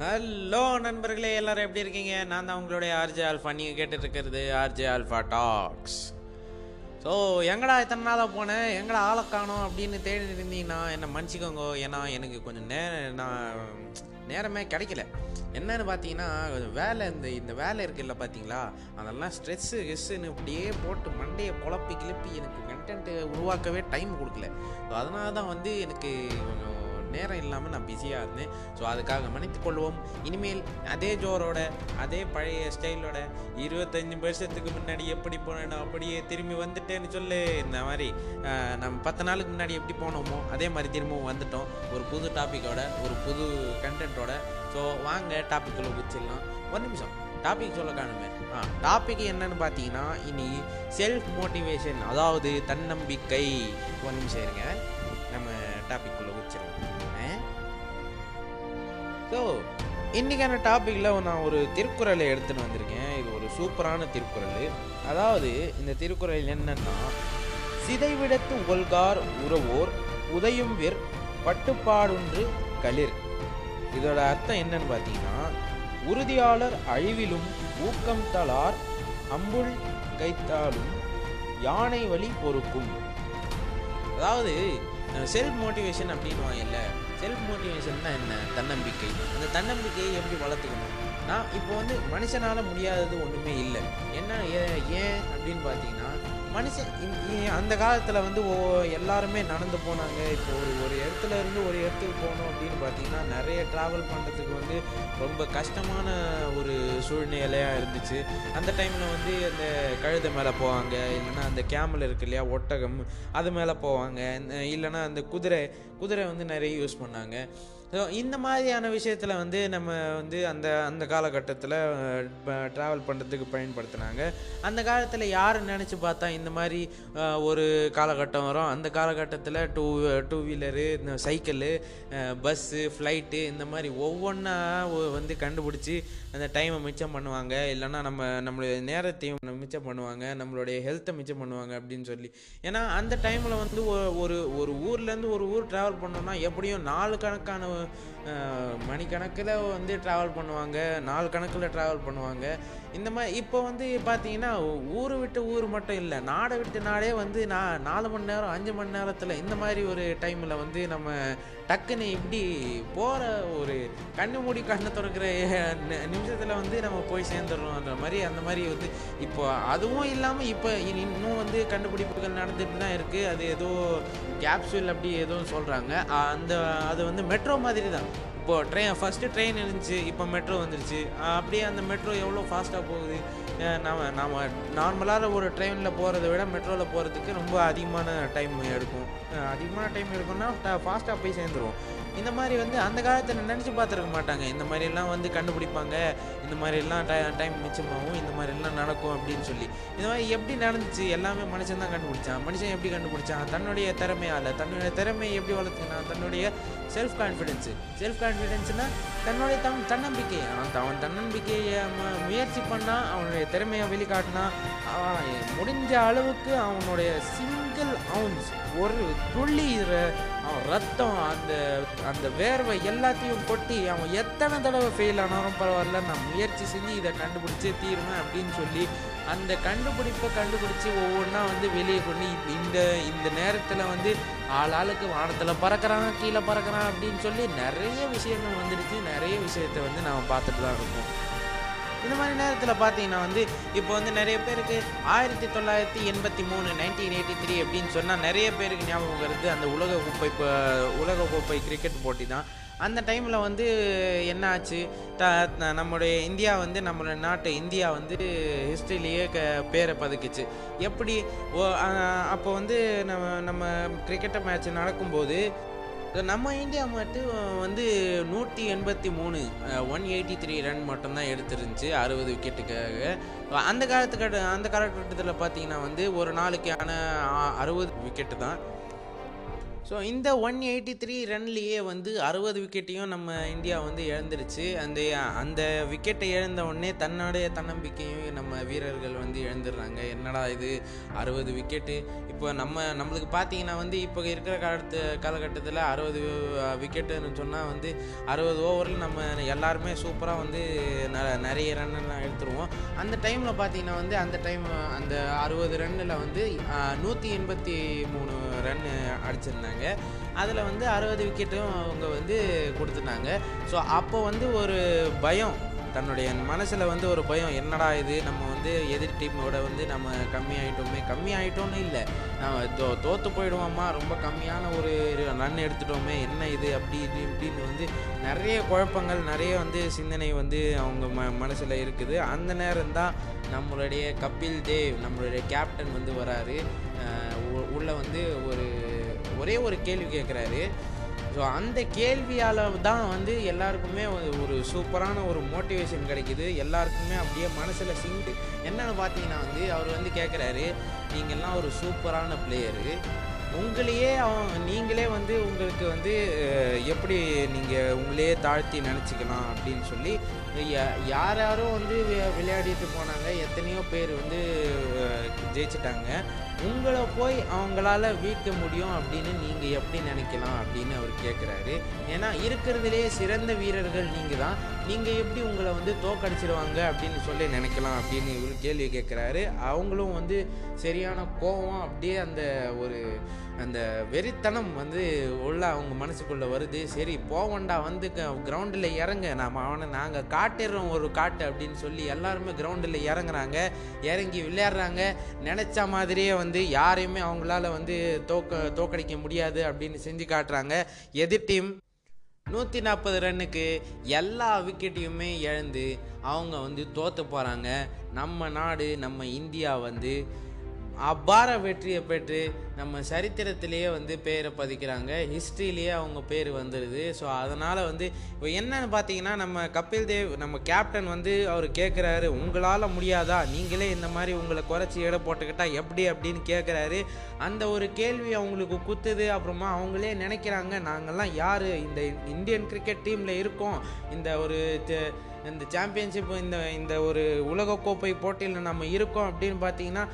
Hello நண்பர்களே எல்லாரும் எப்படி இருக்கீங்க? நான் தான் உங்களுடைய ஆர்ஜே ஆல்ஃபா. நீங்கள் கேட்டுட்டு இருக்கிறது ஆர்ஜே ஆல்ஃபா டாக்ஸ். ஸோ எங்கடா இத்தனை நாளாக போனேன் எங்கடா ஆளை காணும் அப்படின்னு தேடி இருந்தீங்கன்னா என்னை மன்னிச்சிக்கோங்க. ஏன்னா எனக்கு கொஞ்சம் நேரம் நான் நேரமே கிடைக்கல. என்னன்னு பார்த்தீங்கன்னா கொஞ்சம் வேலை இந்த இந்த வேலை இருக்குல்ல பார்த்தீங்களா அதெல்லாம் ஸ்ட்ரெஸ்ஸு கெஸ்ஸுன்னு இப்படியே போட்டு மண்டையை குழப்பி கிளப்பி எனக்கு கண்டென்ட்டு உருவாக்கவே டைம் கொடுக்கல. ஸோ அதனால தான் வந்து எனக்கு கொஞ்சம் நேரம் இல்லாமல் நான் பிஸியாக இருந்தேன். ஸோ அதுக்காக மன்னித்துக் கொள்வோம். இனிமேல் அதே ஜோரோட அதே பழைய ஸ்டைலோட இருபத்தஞ்சி வருஷத்துக்கு முன்னாடி எப்படி போனேனோ அப்படியே திரும்பி வந்துட்டேன்னு சொல்லு. இந்த மாதிரி நம்ம பத்து நாளுக்கு முன்னாடி எப்படி போனோமோ அதே மாதிரி திரும்பவும் வந்துட்டோம். ஒரு புது டாப்பிக்கோட ஒரு புது கண்டென்ட்டோட ஸோ வாங்க டாப்பிக்குள்ளே குச்சிடலாம். ஒரு நிமிஷம். டாபிக் சொல்ல காணுமே. ஆ டாபிக் என்னன்னு பார்த்தீங்கன்னா இனி செல்ஃப் மோட்டிவேஷன் அதாவது தன்னம்பிக்கை. ஒரு நிமிஷம் இருங்க. நம்ம டாபிக்குள்ளே குச்சிடலாம். ஸோ இன்றைக்கான டாப்பிக்கில் நான் ஒரு திருக்குறளை எடுத்துன்னு வந்திருக்கேன். இது ஒரு சூப்பரான திருக்குறள். அதாவது இந்த திருக்குறள் என்னன்னா சிதைவிடத்து உகழ்கார் உறவோர் உதயும் விர் பட்டுப்பாடுன்று களிர். இதோட அர்த்தம் என்னன்னு பார்த்தீங்கன்னா உறுதியாளர் அழிவிலும் ஊக்கம் தளார் அம்புல் கைத்தாலும் யானை வழி பொறுக்கும். அதாவது செல்ஃப் மோட்டிவேஷன் அப்படின்னு இல்லை செல்ஃப் மோட்டிவேஷன்னா என்ன? தன்னம்பிக்கை. அந்த தன்னம்பிக்கையை எப்படி வளர்த்துக்கணும்? நான் இப்போ வந்து மனுஷனால் முடியாதது ஒன்றுமே இல்லை. என்ன ஏன் அப்படின்னு பார்த்தீங்கன்னா மனுஷன் இ- அந்த காலத்தில் வந்து ஓ எல்லாருமே நடந்து போனாங்க. இப்போ ஒரு ஒரு இடத்துல இருந்து ஒரு இடத்துக்கு போகணும் அப்படின்னு பார்த்தீங்கன்னா நிறைய ட்ராவல் பண்ணுறதுக்கு வந்து ரொம்ப கஷ்டமான ஒரு சூழ்நிலையாக இருந்துச்சு. அந்த டைமில் வந்து அந்த கழுதை மேலே போவாங்க. இல்லைன்னா அந்த கேமல் இருக்கு இல்லையா ஒட்டகம் அது மேலே போவாங்க. இல்லைன்னா அந்த குதிரை குதிரை வந்து நிறைய யூஸ் பண்ணாங்க. ஸோ இந்த மாதிரியான விஷயத்தில் வந்து நம்ம வந்து அந்த அந்த காலகட்டத்தில் ட்ராவல் பண்ணுறதுக்கு பயன்படுத்தினாங்க. அந்த காலத்தில் யார் நினச்சி பார்த்தா இந்த மாதிரி ஒரு காலகட்டம் வரும். அந்த காலகட்டத்தில் டூ டூ வீலரு இந்த சைக்கிளு பஸ்ஸு ஃப்ளைட்டு இந்த மாதிரி ஒவ்வொன்றா வந்து கண்டுபிடிச்சி அந்த டைமை மிச்சம் பண்ணுவாங்க. இல்லைன்னா நம்ம நம்மளுடைய நேரத்தையும் மிச்சம் பண்ணுவாங்க. நம்மளுடைய ஹெல்த்தை மிச்சம் பண்ணுவாங்க அப்படின்னு சொல்லி. ஏன்னா அந்த டைமில் வந்து ஒ- ஒரு ஒரு ஊர்லேருந்து ஒரு ஊர் ட்ராவல் பண்ணோம்னா எப்படியும் நாலு கணக்கான மணிக்கணக்கில் வந்து ட்ராவல் பண்ணுவாங்க நாள் கணக்கில் ட்ராவல் பண்ணுவாங்க. இந்த மாதிரி இப்போ வந்து பார்த்தீங்கன்னா ஊர் விட்டு ஊர் மட்டும் இல்லை நாடை விட்டு நாடே வந்து நான் நாலு மணி நேரம் அஞ்சு மணி நேரத்தில் இந்த மாதிரி ஒரு டைமில் வந்து நம்ம டக்குன்னு இப்படி போகிற ஒரு கண்ணு மூடி கண்ணை திறக்கிற நிமிஷத்தில் வந்து நம்ம போய் சேர்ந்துடுறோன்ற மாதிரி அந்த மாதிரி வந்து இப்போ அதுவும் இல்லாமல் இப்போ இன்னும் வந்து கண்டுபிடிப்புகள் நடந்துட்டு தான் இருக்குது அது ஏதோ கேப்சூல் அப்படி ஏதோ சொல்கிறாங்க அந்த அது வந்து மெட்ரோ மாதிரி தான். இப்போ ட்ரெயின் ஃபஸ்ட்டு ட்ரெயின் இருந்துச்சு இப்போ மெட்ரோ வந்துருச்சு. அப்படியே அந்த மெட்ரோ எவ்வளோ ஃபாஸ்ட்டாக போகுது? நாம் நாம நார்மலாக ஒரு ட்ரெயினில் போகிறத விட மெட்ரோவில் போகிறதுக்கு ரொம்ப அதிகமான டைம் எடுக்கும். அதிகமான டைம் எடுக்கும்னா ஃபாஸ்ட்டாக போய் சேர்ந்துருவோம் இந்த மாதிரி வந்து அந்த காலத்தில் நினச்சி பார்த்துருக்க மாட்டாங்க. இந்த மாதிரிலாம் வந்து கண்டுபிடிப்பாங்க. இந்த மாதிரிலாம் டை டைம் மிச்சமாகும். இந்த மாதிரிலாம் நடக்கும் அப்படின்னு சொல்லி. இந்த மாதிரி எப்படி நடந்துச்சு? எல்லாமே மனுஷன் தான் கண்டுபிடிச்சான். மனுஷன் எப்படி கண்டுபிடிச்சான்? தன்னுடைய திறமையால் தன்னுடைய திறமையை எப்படி வளர்த்துக்கினான்? தன்னுடைய செல்ஃப் கான்ஃபிடென்ஸு செல்ஃப் கான்ஃபிடென்ஸ்னால் தன்னுடைய தன் தன்னம்பிக்கை அவன் அவன் தன்னம்பிக்கையை முயற்சி பண்ணால் அவனுடைய திறமையை வெளிக்காட்டினா அவன் முடிஞ்ச அளவுக்கு அவனுடைய சிங்கிள் அவுன்ஸ் ஒரு துள்ளி அவன் ரத்தம் அந்த அந்த வேர்வை எல்லாத்தையும் கொட்டி அவன் எத்தனை தடவை ஃபெயில் ஆனாலும் பரவாயில்ல நான் முயற்சி செஞ்சு இதை கண்டுபிடிச்சே தீருவேன் அப்படின்னு சொல்லி அந்த கண்டுபிடிப்பை கண்டுபிடிச்சி ஒவ்வொன்றா வந்து வெளியே கொண்டு இந்த இந்த நேரத்தில் வந்து ஆள் ஆளுக்கு வானத்தில் பறக்கிறான் கீழே பறக்கிறான் அப்படின்னு சொல்லி நிறைய விஷயங்கள் வந்துடுச்சு. நிறைய விஷயத்தை வந்து நாம் பார்த்துட்டு தான் இருக்கோம். இந்த மாதிரி நேரத்தில் பார்த்தீங்கன்னா வந்து இப்போ வந்து நிறைய பேருக்கு ஆயிரத்தி தொள்ளாயிரத்தி எண்பத்தி மூணு நைன்டீன் எயிட்டி த்ரீ அப்படின்னு சொன்னால் நிறைய பேருக்கு ஞாபகம் வருது. அந்த உலக கோப்பை இப்போ உலக கோப்பை கிரிக்கெட் போட்டி தான். அந்த டைமில் வந்து என்ன ஆச்சு த நம்முடைய இந்தியா வந்து நம்மளுடைய நாட்டு இந்தியா வந்து ஹிஸ்ட்ரியிலேயே க பேரை பதுக்குச்சு. எப்படி ஓ அப்போ வந்து நம்ம நம்ம கிரிக்கெட் மேட்ச் நடக்கும்போது நம்ம இந்தியா மட்டும் வந்து நூற்றி எண்பத்தி மூணு ஒன் எயிட்டி த்ரீ ரன் மட்டும்தான் எடுத்துருந்துச்சு அறுபது விக்கெட்டுக்காக அந்த காலத்துக்கு அந்த காலகட்டத்தில் பார்த்தீங்கன்னா வந்து ஒரு நாளைக்கான அறுபது விக்கெட்டு தான். ஸோ இந்த ஒன் எயிட்டி த்ரீ ரன்லேயே வந்து அறுபது விக்கெட்டையும் நம்ம இந்தியா வந்து இழந்துருச்சு. அந்த அந்த விக்கெட்டை இழந்த உடனே தன்னுடைய தன்னம்பிக்கையும் நம்ம வீரர்கள் வந்து இழந்துடுறாங்க. என்னடா இது? அறுபது விக்கெட்டு இப்போ நம்ம நம்மளுக்கு பார்த்தீங்கன்னா வந்து இப்போ இருக்கிற காலத்து காலகட்டத்தில் அறுபது விக்கெட்டுன்னு சொன்னால் வந்து அறுபது ஓவரில் நம்ம எல்லாருமே சூப்பராக வந்து ந நிறைய ரன்னெல்லாம் எடுத்துருவோம். அந்த டைமில் பார்த்தீங்கன்னா வந்து அந்த டைம் அந்த அறுபது ரன்னில் வந்து நூற்றி எண்பத்தி மூணு ரன்னு அடிச்சிருந்தாங்க. அதில் வந்து அறுபது விக்கெட்டும் அவங்க வந்து கொடுத்துட்டாங்க ஸோ அப்போ வந்து ஒரு பயம் தன்னுடைய மனசில் வந்து ஒரு பயம் என்னடா இது? நம்ம வந்து எதிர் டீமோட வந்து நம்ம கம்மியாகிட்டோமே ஆகிட்டோமே இல்லை. நம்ம தோ தோற்று போயிடுவோமா? ரொம்ப கம்மியான ஒரு ரன் எடுத்துட்டோமே. என்ன இது? அப்படி இது இப்படின்னு வந்து நிறைய குழப்பங்கள் நிறைய வந்து சிந்தனை வந்து அவங்க ம மனசில் இருக்குது. அந்த நேரம் தான் நம்மளுடைய கபில் தேவ் நம்மளுடைய கேப்டன் வந்து வராரு. உள்ளே வந்து ஒரு ஒரே ஒரு கேள்வி கேட்குறாரு ஸோ அந்த கேள்வியால் தான் வந்து எல்லாருக்குமே ஒரு சூப்பரான ஒரு மோட்டிவேஷன் கிடைக்குது. எல்லாருக்குமே அப்படியே மனசில் சிங்கு என்னென்னு பார்த்தீங்கன்னா வந்து அவர் வந்து கேட்குறாரு நீங்கள்லாம் ஒரு சூப்பரான பிளேயரு உங்களையே அவன் நீங்களே வந்து உங்களுக்கு வந்து எப்படி நீங்கள் உங்களையே தாழ்த்தி நினச்சிக்கலாம் அப்படின்னு சொல்லி யார் யாரும் வந்து விளையாடிட்டு போனாங்க. எத்தனையோ பேர் வந்து ஜெயிச்சிட்டாங்க. உங்களை போய் அவங்களால வீழ்த்த முடியும் அப்படின்னு நீங்கள் எப்படி நினைக்கலாம் அப்படின்னு அவர் கேட்குறாரு ஏன்னா இருக்கிறதுலேயே சிறந்த வீரர்கள் நீங்கள் தான் நீங்கள் எப்படி உங்களை வந்து தோக்கடிச்சிருவாங்க அப்படின்னு சொல்லி நினைக்கலாம் அப்படின்னு இவர் கேள்வி கேட்குறாரு அவங்களும் வந்து சரியான கோபம் அப்படியே அந்த ஒரு அந்த வெறித்தனம் வந்து உள்ள அவங்க மனசுக்குள்ளே வருது. சரி போவண்டா வந்து கிரவுண்டில் இறங்க. நாம் அவனை நாங்கள் காட்டிடுறோம் ஒரு காட்டு அப்படின்னு சொல்லி எல்லாருமே கிரவுண்டில் இறங்குறாங்க. இறங்கி விளையாடுறாங்க. நினச்ச மாதிரியே வந்து யாரையுமே அவங்களால வந்து தோக்க தோக்கடிக்க முடியாது அப்படின்னு செஞ்சு காட்டுறாங்க. எதிர் டீம் நூற்றி நாற்பது ரன்னுக்கு எல்லா விக்கெட்டையுமே இழந்து அவங்க வந்து தோற்று போகிறாங்க நம்ம நாடு நம்ம இந்தியா வந்து அபார வெற்றியை பெற்று நம்ம சரித்திரத்திலேயே வந்து பேரை பதிக்கிறாங்க. ஹிஸ்ட்ரியிலேயே அவங்க பேர் வந்துடுது ஸோ அதனால் வந்து இப்போ என்னன்னு பார்த்தீங்கன்னா நம்ம கபில் தேவ் நம்ம கேப்டன் வந்து அவர் கேட்குறாரு உங்களால் முடியாதா? நீங்களே இந்த மாதிரி உங்களை குறைச்சி எடை போட்டுக்கிட்டா எப்படி? அப்படின்னு கேட்குறாரு அந்த ஒரு கேள்வி அவங்களுக்கு குத்துது. அப்புறமா அவங்களே நினைக்கிறாங்க நாங்கள்லாம் யார்? இந்த இந்தியன் கிரிக்கெட் டீமில் இருக்கோம். இந்த ஒரு இந்த சாம்பியன்ஷிப் இந்த இந்த ஒரு உலகக்கோப்பை போட்டியில் நம்ம இருக்கோம் அப்படின்னு பார்த்தீங்கன்னா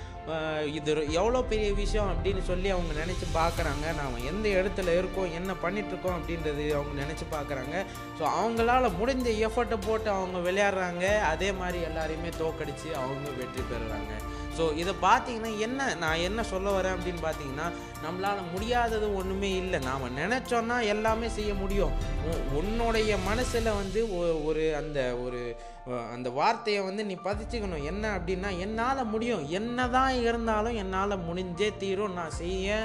இது எவ்வளோ பெரிய விஷயம் அப்படின்னு சொல்லி அவங்க நினச்சி பார்க்குறாங்க நாம் எந்த இடத்துல இருக்கோம் என்ன பண்ணிகிட்ருக்கோம் அப்படின்றது அவங்க நினச்சி பார்க்குறாங்க ஸோ அவங்களால முடிஞ்ச எஃபர்ட்டை போட்டு அவங்க விளையாடுறாங்க. அதே மாதிரி எல்லாரையுமே தோக்கடித்து அவங்க வெற்றி பெறுறாங்க. ஸோ இதை பார்த்தீங்கன்னா என்ன நான் என்ன சொல்ல வரேன் அப்படின்னு பார்த்தீங்கன்னா நம்மளால் முடியாதது ஒன்றுமே இல்லை. நாம் நினச்சோன்னா எல்லாமே செய்ய முடியும். உன்னுடைய மனசில் வந்து ஒரு அந்த ஒரு அந்த வார்த்தையை வந்து நீ பதிச்சுக்கணும். என்ன அப்படின்னா என்னால் முடியும். என்ன தான் இருந்தாலும் என்னால் முடிஞ்சே தீரும். நான் செய்ய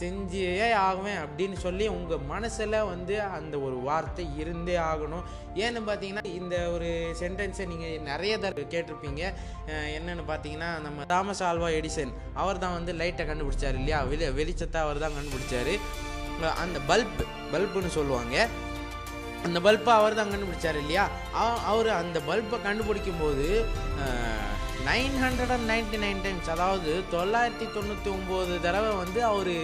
செஞ்சே ஆகுவேன் அப்படின்னு சொல்லி உங்கள் மனசில் வந்து அந்த ஒரு வார்த்தை இருந்தே ஆகணும். ஏன்னு பார்த்தீங்கன்னா இந்த ஒரு சென்டென்ஸை நீங்கள் நிறைய தடவை கேட்டிருப்பீங்க. என்னென்னு பார்த்தீங்கன்னா நம்ம தாமஸ் ஆல்வா எடிசன் அவர் தான் வந்து லைட்டை கண்டுபிடிச்சார் இல்லையா? வெளி வெளிச்சத்தை அவர் தான் கண்டுபிடிச்சார். அந்த பல்ப் பல்புன்னு சொல்லுவாங்க. அந்த பல்பை அவர் தான் கண்டுபிடிச்சார் இல்லையா? அவர் அந்த பல்பை கண்டுபிடிக்கும் போது nine hundred and ninety nine times அதாவது தொள்ளாயிரத்தி தொண்ணூற்றி ஒம்பது தடவை வந்து அவர்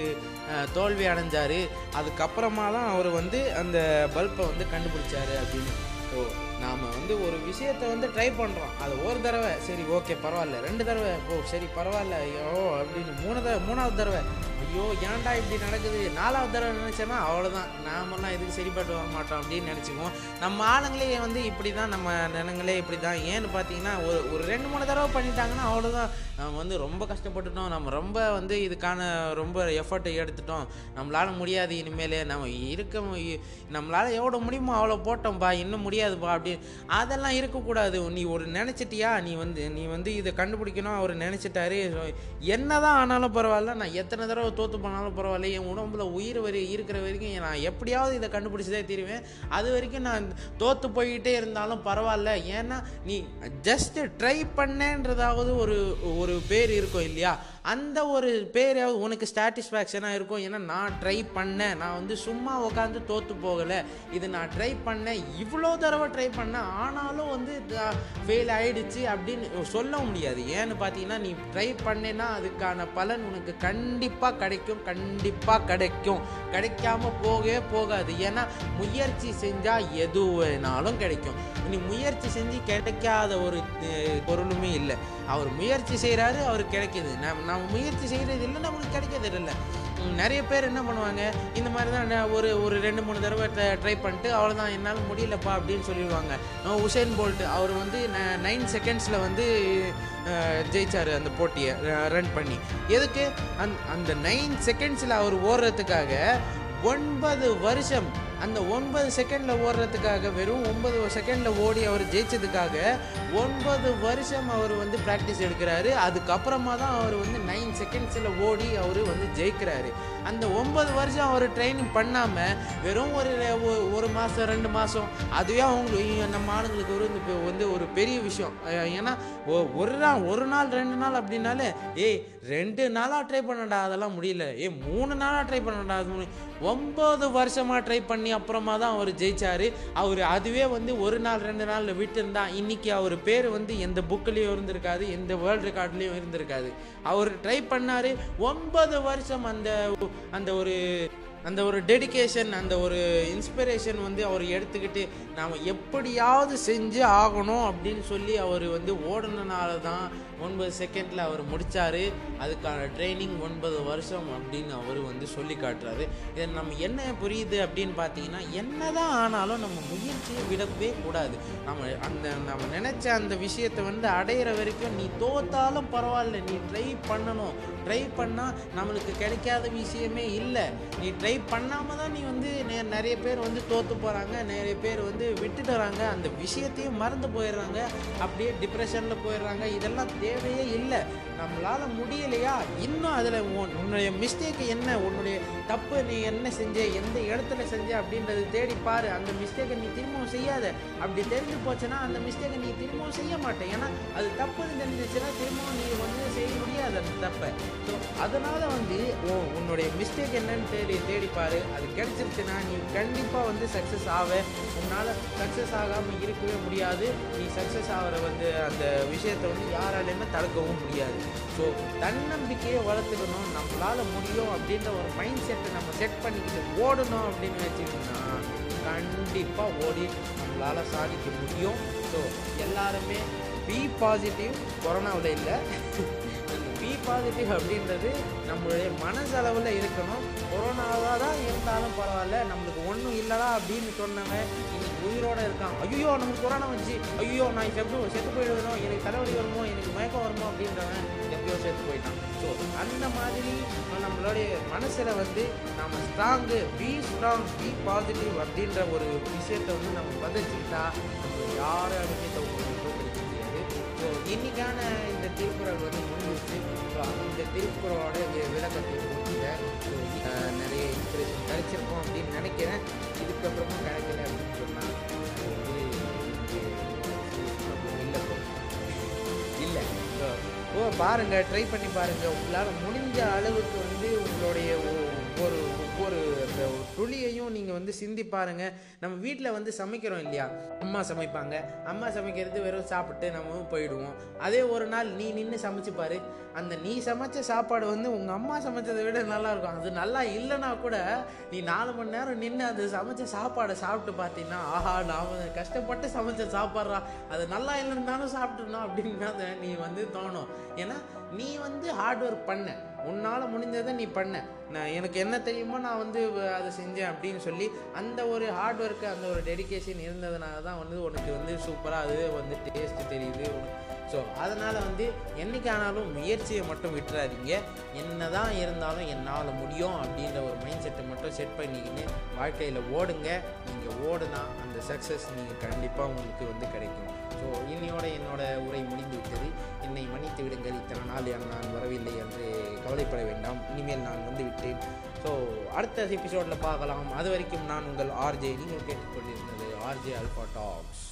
தோல்வி அடைஞ்சார். அதுக்கப்புறமா தான் அவர் வந்து அந்த பல்பை வந்து கண்டுபிடிச்சாரு அப்படின்னு. ஓ நாம் வந்து ஒரு விஷயத்தை வந்து ட்ரை பண்ணுறோம் அது ஒரு தடவை சரி ஓகே பரவாயில்ல. ரெண்டு தடவை ஓ சரி பரவாயில்ல ஐயோ அப்படின்னு மூணு தடவை மூணாவது தடவை ஐயோ ஏன்டா இப்படி நடக்குது? நாலாவது தடவை நினச்சேன்னா அவ்வளோதான் நாமெல்லாம் இதுக்கு சரிப்பட்டு வர மாட்டோம் அப்படின்னு நினச்சிக்குவோம். நம்ம ஆளுங்களே வந்து இப்படி தான் நம்ம நிலங்களே இப்படி தான் ஏன்னு பார்த்தீங்கன்னா ஒரு ஒரு ரெண்டு மூணு தடவை பண்ணிட்டாங்கன்னா அவ்வளோதான் நம்ம வந்து ரொம்ப கஷ்டப்பட்டுட்டோம். நம்ம ரொம்ப வந்து இதுக்கான ரொம்ப எஃபர்ட்டை எடுத்துட்டோம். நம்மளால் முடியாது இனிமேலே. நம்ம இருக்க நம்மளால் எவ்வளோ முடியுமோ அவ்வளோ போட்டோம்ப்பா இன்னும் முடியாதுப்பா அப்படி அதெல்லாம் இருக்கக்கூடாது. நீ ஒரு நினச்சிட்டியா? நீ வந்து நீ வந்து இதை கண்டுபிடிக்கணும். அவர் நினச்சிட்டாரு. என்ன தான் ஆனாலும் பரவாயில்ல. நான் எத்தனை தடவை தோற்று போனாலும் பரவாயில்ல. என் உடம்புல உயிர் வரி இருக்கிற வரைக்கும் நான் எப்படியாவது இதை கண்டுபிடிச்சதே தீருவேன். அது வரைக்கும் நான் தோற்று போய்கிட்டே இருந்தாலும் பரவாயில்ல. ஏன்னா நீ ஜஸ்ட் ட்ரை பண்ணேன்றதாவது ஒரு ஒரு பேர் இருக்கும் இல்லையா? அந்த ஒரு பேர் உனக்கு சாட்டிஸ்ஃபேக்ஷனாக இருக்கும். ஏன்னா நான் ட்ரை பண்ணேன். நான் வந்து சும்மா உட்காந்து தோற்று போகலை. இது நான் ட்ரை பண்ணேன். இவ்வளோ தடவை ட்ரை பண்ணேன். ஆனாலும் வந்து ஃபெயில் ஆகிடுச்சு அப்படின்னு சொல்ல முடியாது. ஏன்னு பார்த்தீங்கன்னா நீ ட்ரை பண்ணேன்னா அதுக்கான பலன் உனக்கு கண்டிப்பாக கிடைக்கும். கண்டிப்பாக கிடைக்கும். கிடைக்காம போகவே போகாது. ஏன்னா முயற்சி செஞ்சால் எது வேணாலும் கிடைக்கும். நீ முயற்சி செஞ்சு கிடைக்காத ஒரு பொருளுமே இல்லை. அவர் முயற்சி செய்கிறாரு அவர் கிடைக்கிது. நம்ம நம்ம முயற்சி செய்கிறது இல்லை நமக்கு கிடைக்கிறது இல்லை. நிறைய பேர் என்ன பண்ணுவாங்க இந்த மாதிரி தான் ஒரு ஒரு ரெண்டு மூணு தடவை ட்ரை பண்ணிட்டு அவ்வளோதான் என்னால் முடியலப்பா அப்படின்னு சொல்லிடுவாங்க. உசேன் போல்ட் அவர் வந்து நைன் செகண்ட்ஸில் வந்து ஜெயிச்சார் அந்த போட்டியை ரன் பண்ணி. எதுக்கு? அந் அந்த நைன் செகண்ட்ஸில் அவர் ஓடுறதுக்காக ஒன்பது வருஷம் அந்த ஒன்பது செகண்டில் ஓடுறதுக்காக வெறும் ஒன்பது செகண்டில் ஓடி அவர் ஜெயிச்சதுக்காக ஒன்பது வருஷம் அவர் வந்து ப்ராக்டிஸ் எடுக்கிறாரு. அதுக்கப்புறமா தான் அவர் வந்து நைன் செகண்ட்ஸில் ஓடி அவர் வந்து ஜெயிக்கிறாரு. அந்த ஒன்பது வருஷம் அவர் ட்ரைனிங் பண்ணாமல் வெறும் ஒரு ஒரு மாதம் ரெண்டு மாதம் அதுவே அவங்களுக்கு நம்ம ஆளுங்களுக்கு ஒரு இந்த வந்து ஒரு பெரிய விஷயம். ஏன்னா ஒ- ஒரு நாள் ஒரு நாள் ரெண்டு நாள் அப்படின்னாலே ஏய் ரெண்டு நாளாக ட்ரை பண்ணடா அதெல்லாம் முடியல. ஏ மூணு நாளாக ட்ரை பண்ணடா அது ஒம்பது வருஷமாக ட்ரை பண்ணி அப்புறமா தான் அவர் ஜெயிச்சார். அவர் அதுவே வந்து ஒரு நாள் ரெண்டு நாளில் விட்டுருந்தா இன்றைக்கி அவர் பேர் வந்து எந்த புக்லேயும் இருந்திருக்காது எந்த வேர்ல்டு ரெக்கார்ட்லேயும் இருந்திருக்காது. அவர் ட்ரை பண்ணார். ஒன்பது வருஷம் அந்த அந்த ஒரு அந்த ஒரு டெடிகேஷன் அந்த ஒரு இன்ஸ்பிரேஷன் வந்து அவர் எடுத்துக்கிட்டு நாம் எப்படியாவது செஞ்சு ஆகணும் அப்படின்னு சொல்லி அவர் வந்து ஓடுனனால தான் ஒன்பது செகண்டில் அவர் முடித்தார் அதுக்கான ட்ரைனிங் ஒன்பது வருஷம் அப்படின்னு அவர் வந்து சொல்லி காட்டுறாரு. இதை நம்ம என்ன புரியுது அப்படின்னு பார்த்தீங்கன்னா என்ன தான் ஆனாலும் நம்ம முயற்சியை விடவே கூடாது. நம்ம அந்த நம்ம நினச்ச அந்த விஷயத்தை வந்து அடையிற வரைக்கும் நீ தோத்தாலும் பரவாயில்ல. நீ ட்ரை பண்ணணும். ட்ரை பண்ணால் நம்மளுக்கு கிடைக்காத விஷயமே இல்லை. நீ ட்ரை பண்ணாமல் தான் நீ வந்து நிறைய பேர் வந்து தோற்று போகிறாங்க நிறைய பேர் வந்து விட்டுட்டு வராங்க. அந்த விஷயத்தையும் மறந்து போயிடுறாங்க. அப்படியே டிப்ரெஷனில் போயிடுறாங்க. இதெல்லாம் தேவையே இல்லை. நம்மளால் முடியலையா? இன்னும் அதில் உன்னுடைய மிஸ்டேக் என்ன? உன்னுடைய தப்பு நீ என்ன செஞ்ச? எந்த இடத்துல செஞ்ச? அப்படின்றது தேடி பாரு. அந்த மிஸ்டேக்கை நீ திரும்பவும் செய்யாத. அப்படி தெரிஞ்சு போச்சுன்னா அந்த மிஸ்டேக்கை நீ திரும்பவும் செய்ய மாட்டேன். ஏன்னா அது தப்புன்னு தெரிஞ்சிச்சுன்னா திரும்பவும் நீ வந்து செய்ய முடியாது அந்த தப்பை. ஸோ அதனால் வந்து ஓ உன்னுடைய மிஸ்டேக் என்னன்னு தேடி தேடி பாரு. அது கிடைச்சிருச்சுன்னா நீ கண்டிப்பாக வந்து சக்ஸஸ் ஆவ. உன்னால் சக்ஸஸ் ஆகாமல் இருக்கவே முடியாது. நீ சக்ஸஸ் ஆகிற வந்து அந்த விஷயத்தை வந்து யாராலையுமே தடுக்கவும் முடியாது. ஸோ தன்னம்பிக்கையை வளர்த்துக்கணும் நம்மளால் முடியும் அப்படின்ற ஒரு மைண்ட் செட்டை நம்ம செட் பண்ணிக்கிட்டு ஓடணும் அப்படின்னு வச்சுக்கிட்டோம்னா கண்டிப்பாக ஓடி நம்மளால் சாதிக்க முடியும். ஸோ எல்லாருமே பி பாசிட்டிவ் கொரோனாவில் இல்லை. பி பாசிட்டிவ் அப்படின்றது நம்மளுடைய மனசளவில் இருக்கணும். கொரோனாவாக தான் இருந்தாலும் பரவாயில்ல. நம்மளுக்கு ஒன்றும் இல்லைடா அப்படின்னு சொன்னவன் உயிரோட இருக்கான். ஐயோ நமக்கு கொரோனா வந்துச்சு. ஐயோ நான் எப்படி செத்து போயிடுவேனோ எனக்கு தலைவலி வருமோ எனக்கு மயக்கம் வருமோ அப்படின்றவன் எப்படியோ செத்து போயிட்டான். ஸோ அந்த மாதிரி நம்மளுடைய மனசில் வந்து நம்ம strong be strong be positive அப்படின்ற ஒரு விஷயத்தை வந்து நம்ம பதிச்சுக்கிட்டா நம்ம யாரும் தோற்க முடியாது. ஸோ இன்றைக்கான இந்த திருக்குறள் வந்து முடிஞ்சிச்சு ஸோ இந்த திருக்குறளோட விளக்கத்தை கொடுத்துங்க ஸோ நிறைய இன்ஸ்பிரேஷன் கிடைச்சிருக்கோம் அப்படின்னு நினைக்கிறேன். இதுக்கப்புறமும் கிடைக்கல பாருங்கள் ட்ரை பண்ணி பாருங்க. உங்களால் முடிஞ்ச அளவுக்கு வந்து உங்களுடைய ஒவ்வொரு ஒவ்வொரு ஒரு துளியையும் நீங்கள் வந்து சிந்தி பாருங்கள் நம்ம வீட்டில் வந்து சமைக்கிறோம் இல்லையா? அம்மா சமைப்பாங்க. அம்மா சமைக்கிறது வெறும் சாப்பிட்டு நம்ம போயிடுவோம். அதே ஒரு நாள் நீ நின்று சமைச்சு பாரு. அந்த நீ சமைச்ச சாப்பாடு வந்து உங்கள் அம்மா சமைச்சதை விட நல்லாயிருக்கும். அது நல்லா இல்லைன்னா கூட நீ நாலு மணி நேரம் நின்று அது சமைச்ச சாப்பாடை சாப்பிட்டு பார்த்தீங்கன்னா ஆஹா நான் கஷ்டப்பட்டு சமைச்ச சாப்பாடுறா அது நல்லா இல்லைன்னாலும் சாப்பிட்டுனா அப்படின்னு நீ வந்து தோணும். ஏன்னா நீ வந்து ஹார்ட் ஒர்க் பண்ண. உன்னால் முடிஞ்சதை நீ பண்ண. நான் எனக்கு என்ன தெரியுமோ நான் வந்து வ- அதை செஞ்சேன் அப்படின்னு சொல்லி அந்த ஒரு ஹார்ட் ஒர்க்கு அந்த ஒரு டெடிகேஷன் இருந்ததுனால தான் வந்து உனக்கு வந்து சூப்பராக அதுவே வந்து டேஸ்ட்டு தெரியுது. ஸோ அதனால் வந்து என்னைக்கு ஆனாலும் முயற்சியை மட்டும் விட்டுறாதீங்க. என்ன தான் இருந்தாலும் என்னால் முடியும் அப்படின்ற ஒரு மைண்ட் செட்டை மட்டும் செட் பண்ணிக்கின்னு வாழ்க்கையில் ஓடுங்க. நீங்கள் ஓடுனா அந்த சக்ஸஸ் நீங்கள் கண்டிப்பாக உங்களுக்கு வந்து கிடைக்கும். ஸோ இன்னையோட என்னோட உரை முடிந்துவிட்டது என்னை மன்னித்து விடுங்கள். இத்தனை நாள் நான் வரவில்லை என்று கவலைப்பட வேண்டாம். இனிமேல் நான் வந்துவிட்டேன் ஸோ அடுத்த எபிசோடில் பார்க்கலாம். அது வரைக்கும் நான் உங்கள் ஆர்ஜே நீங்கள் கேட்டுக்கொண்டிருந்தது ஆர்ஜே அல்பா டாக்ஸ்.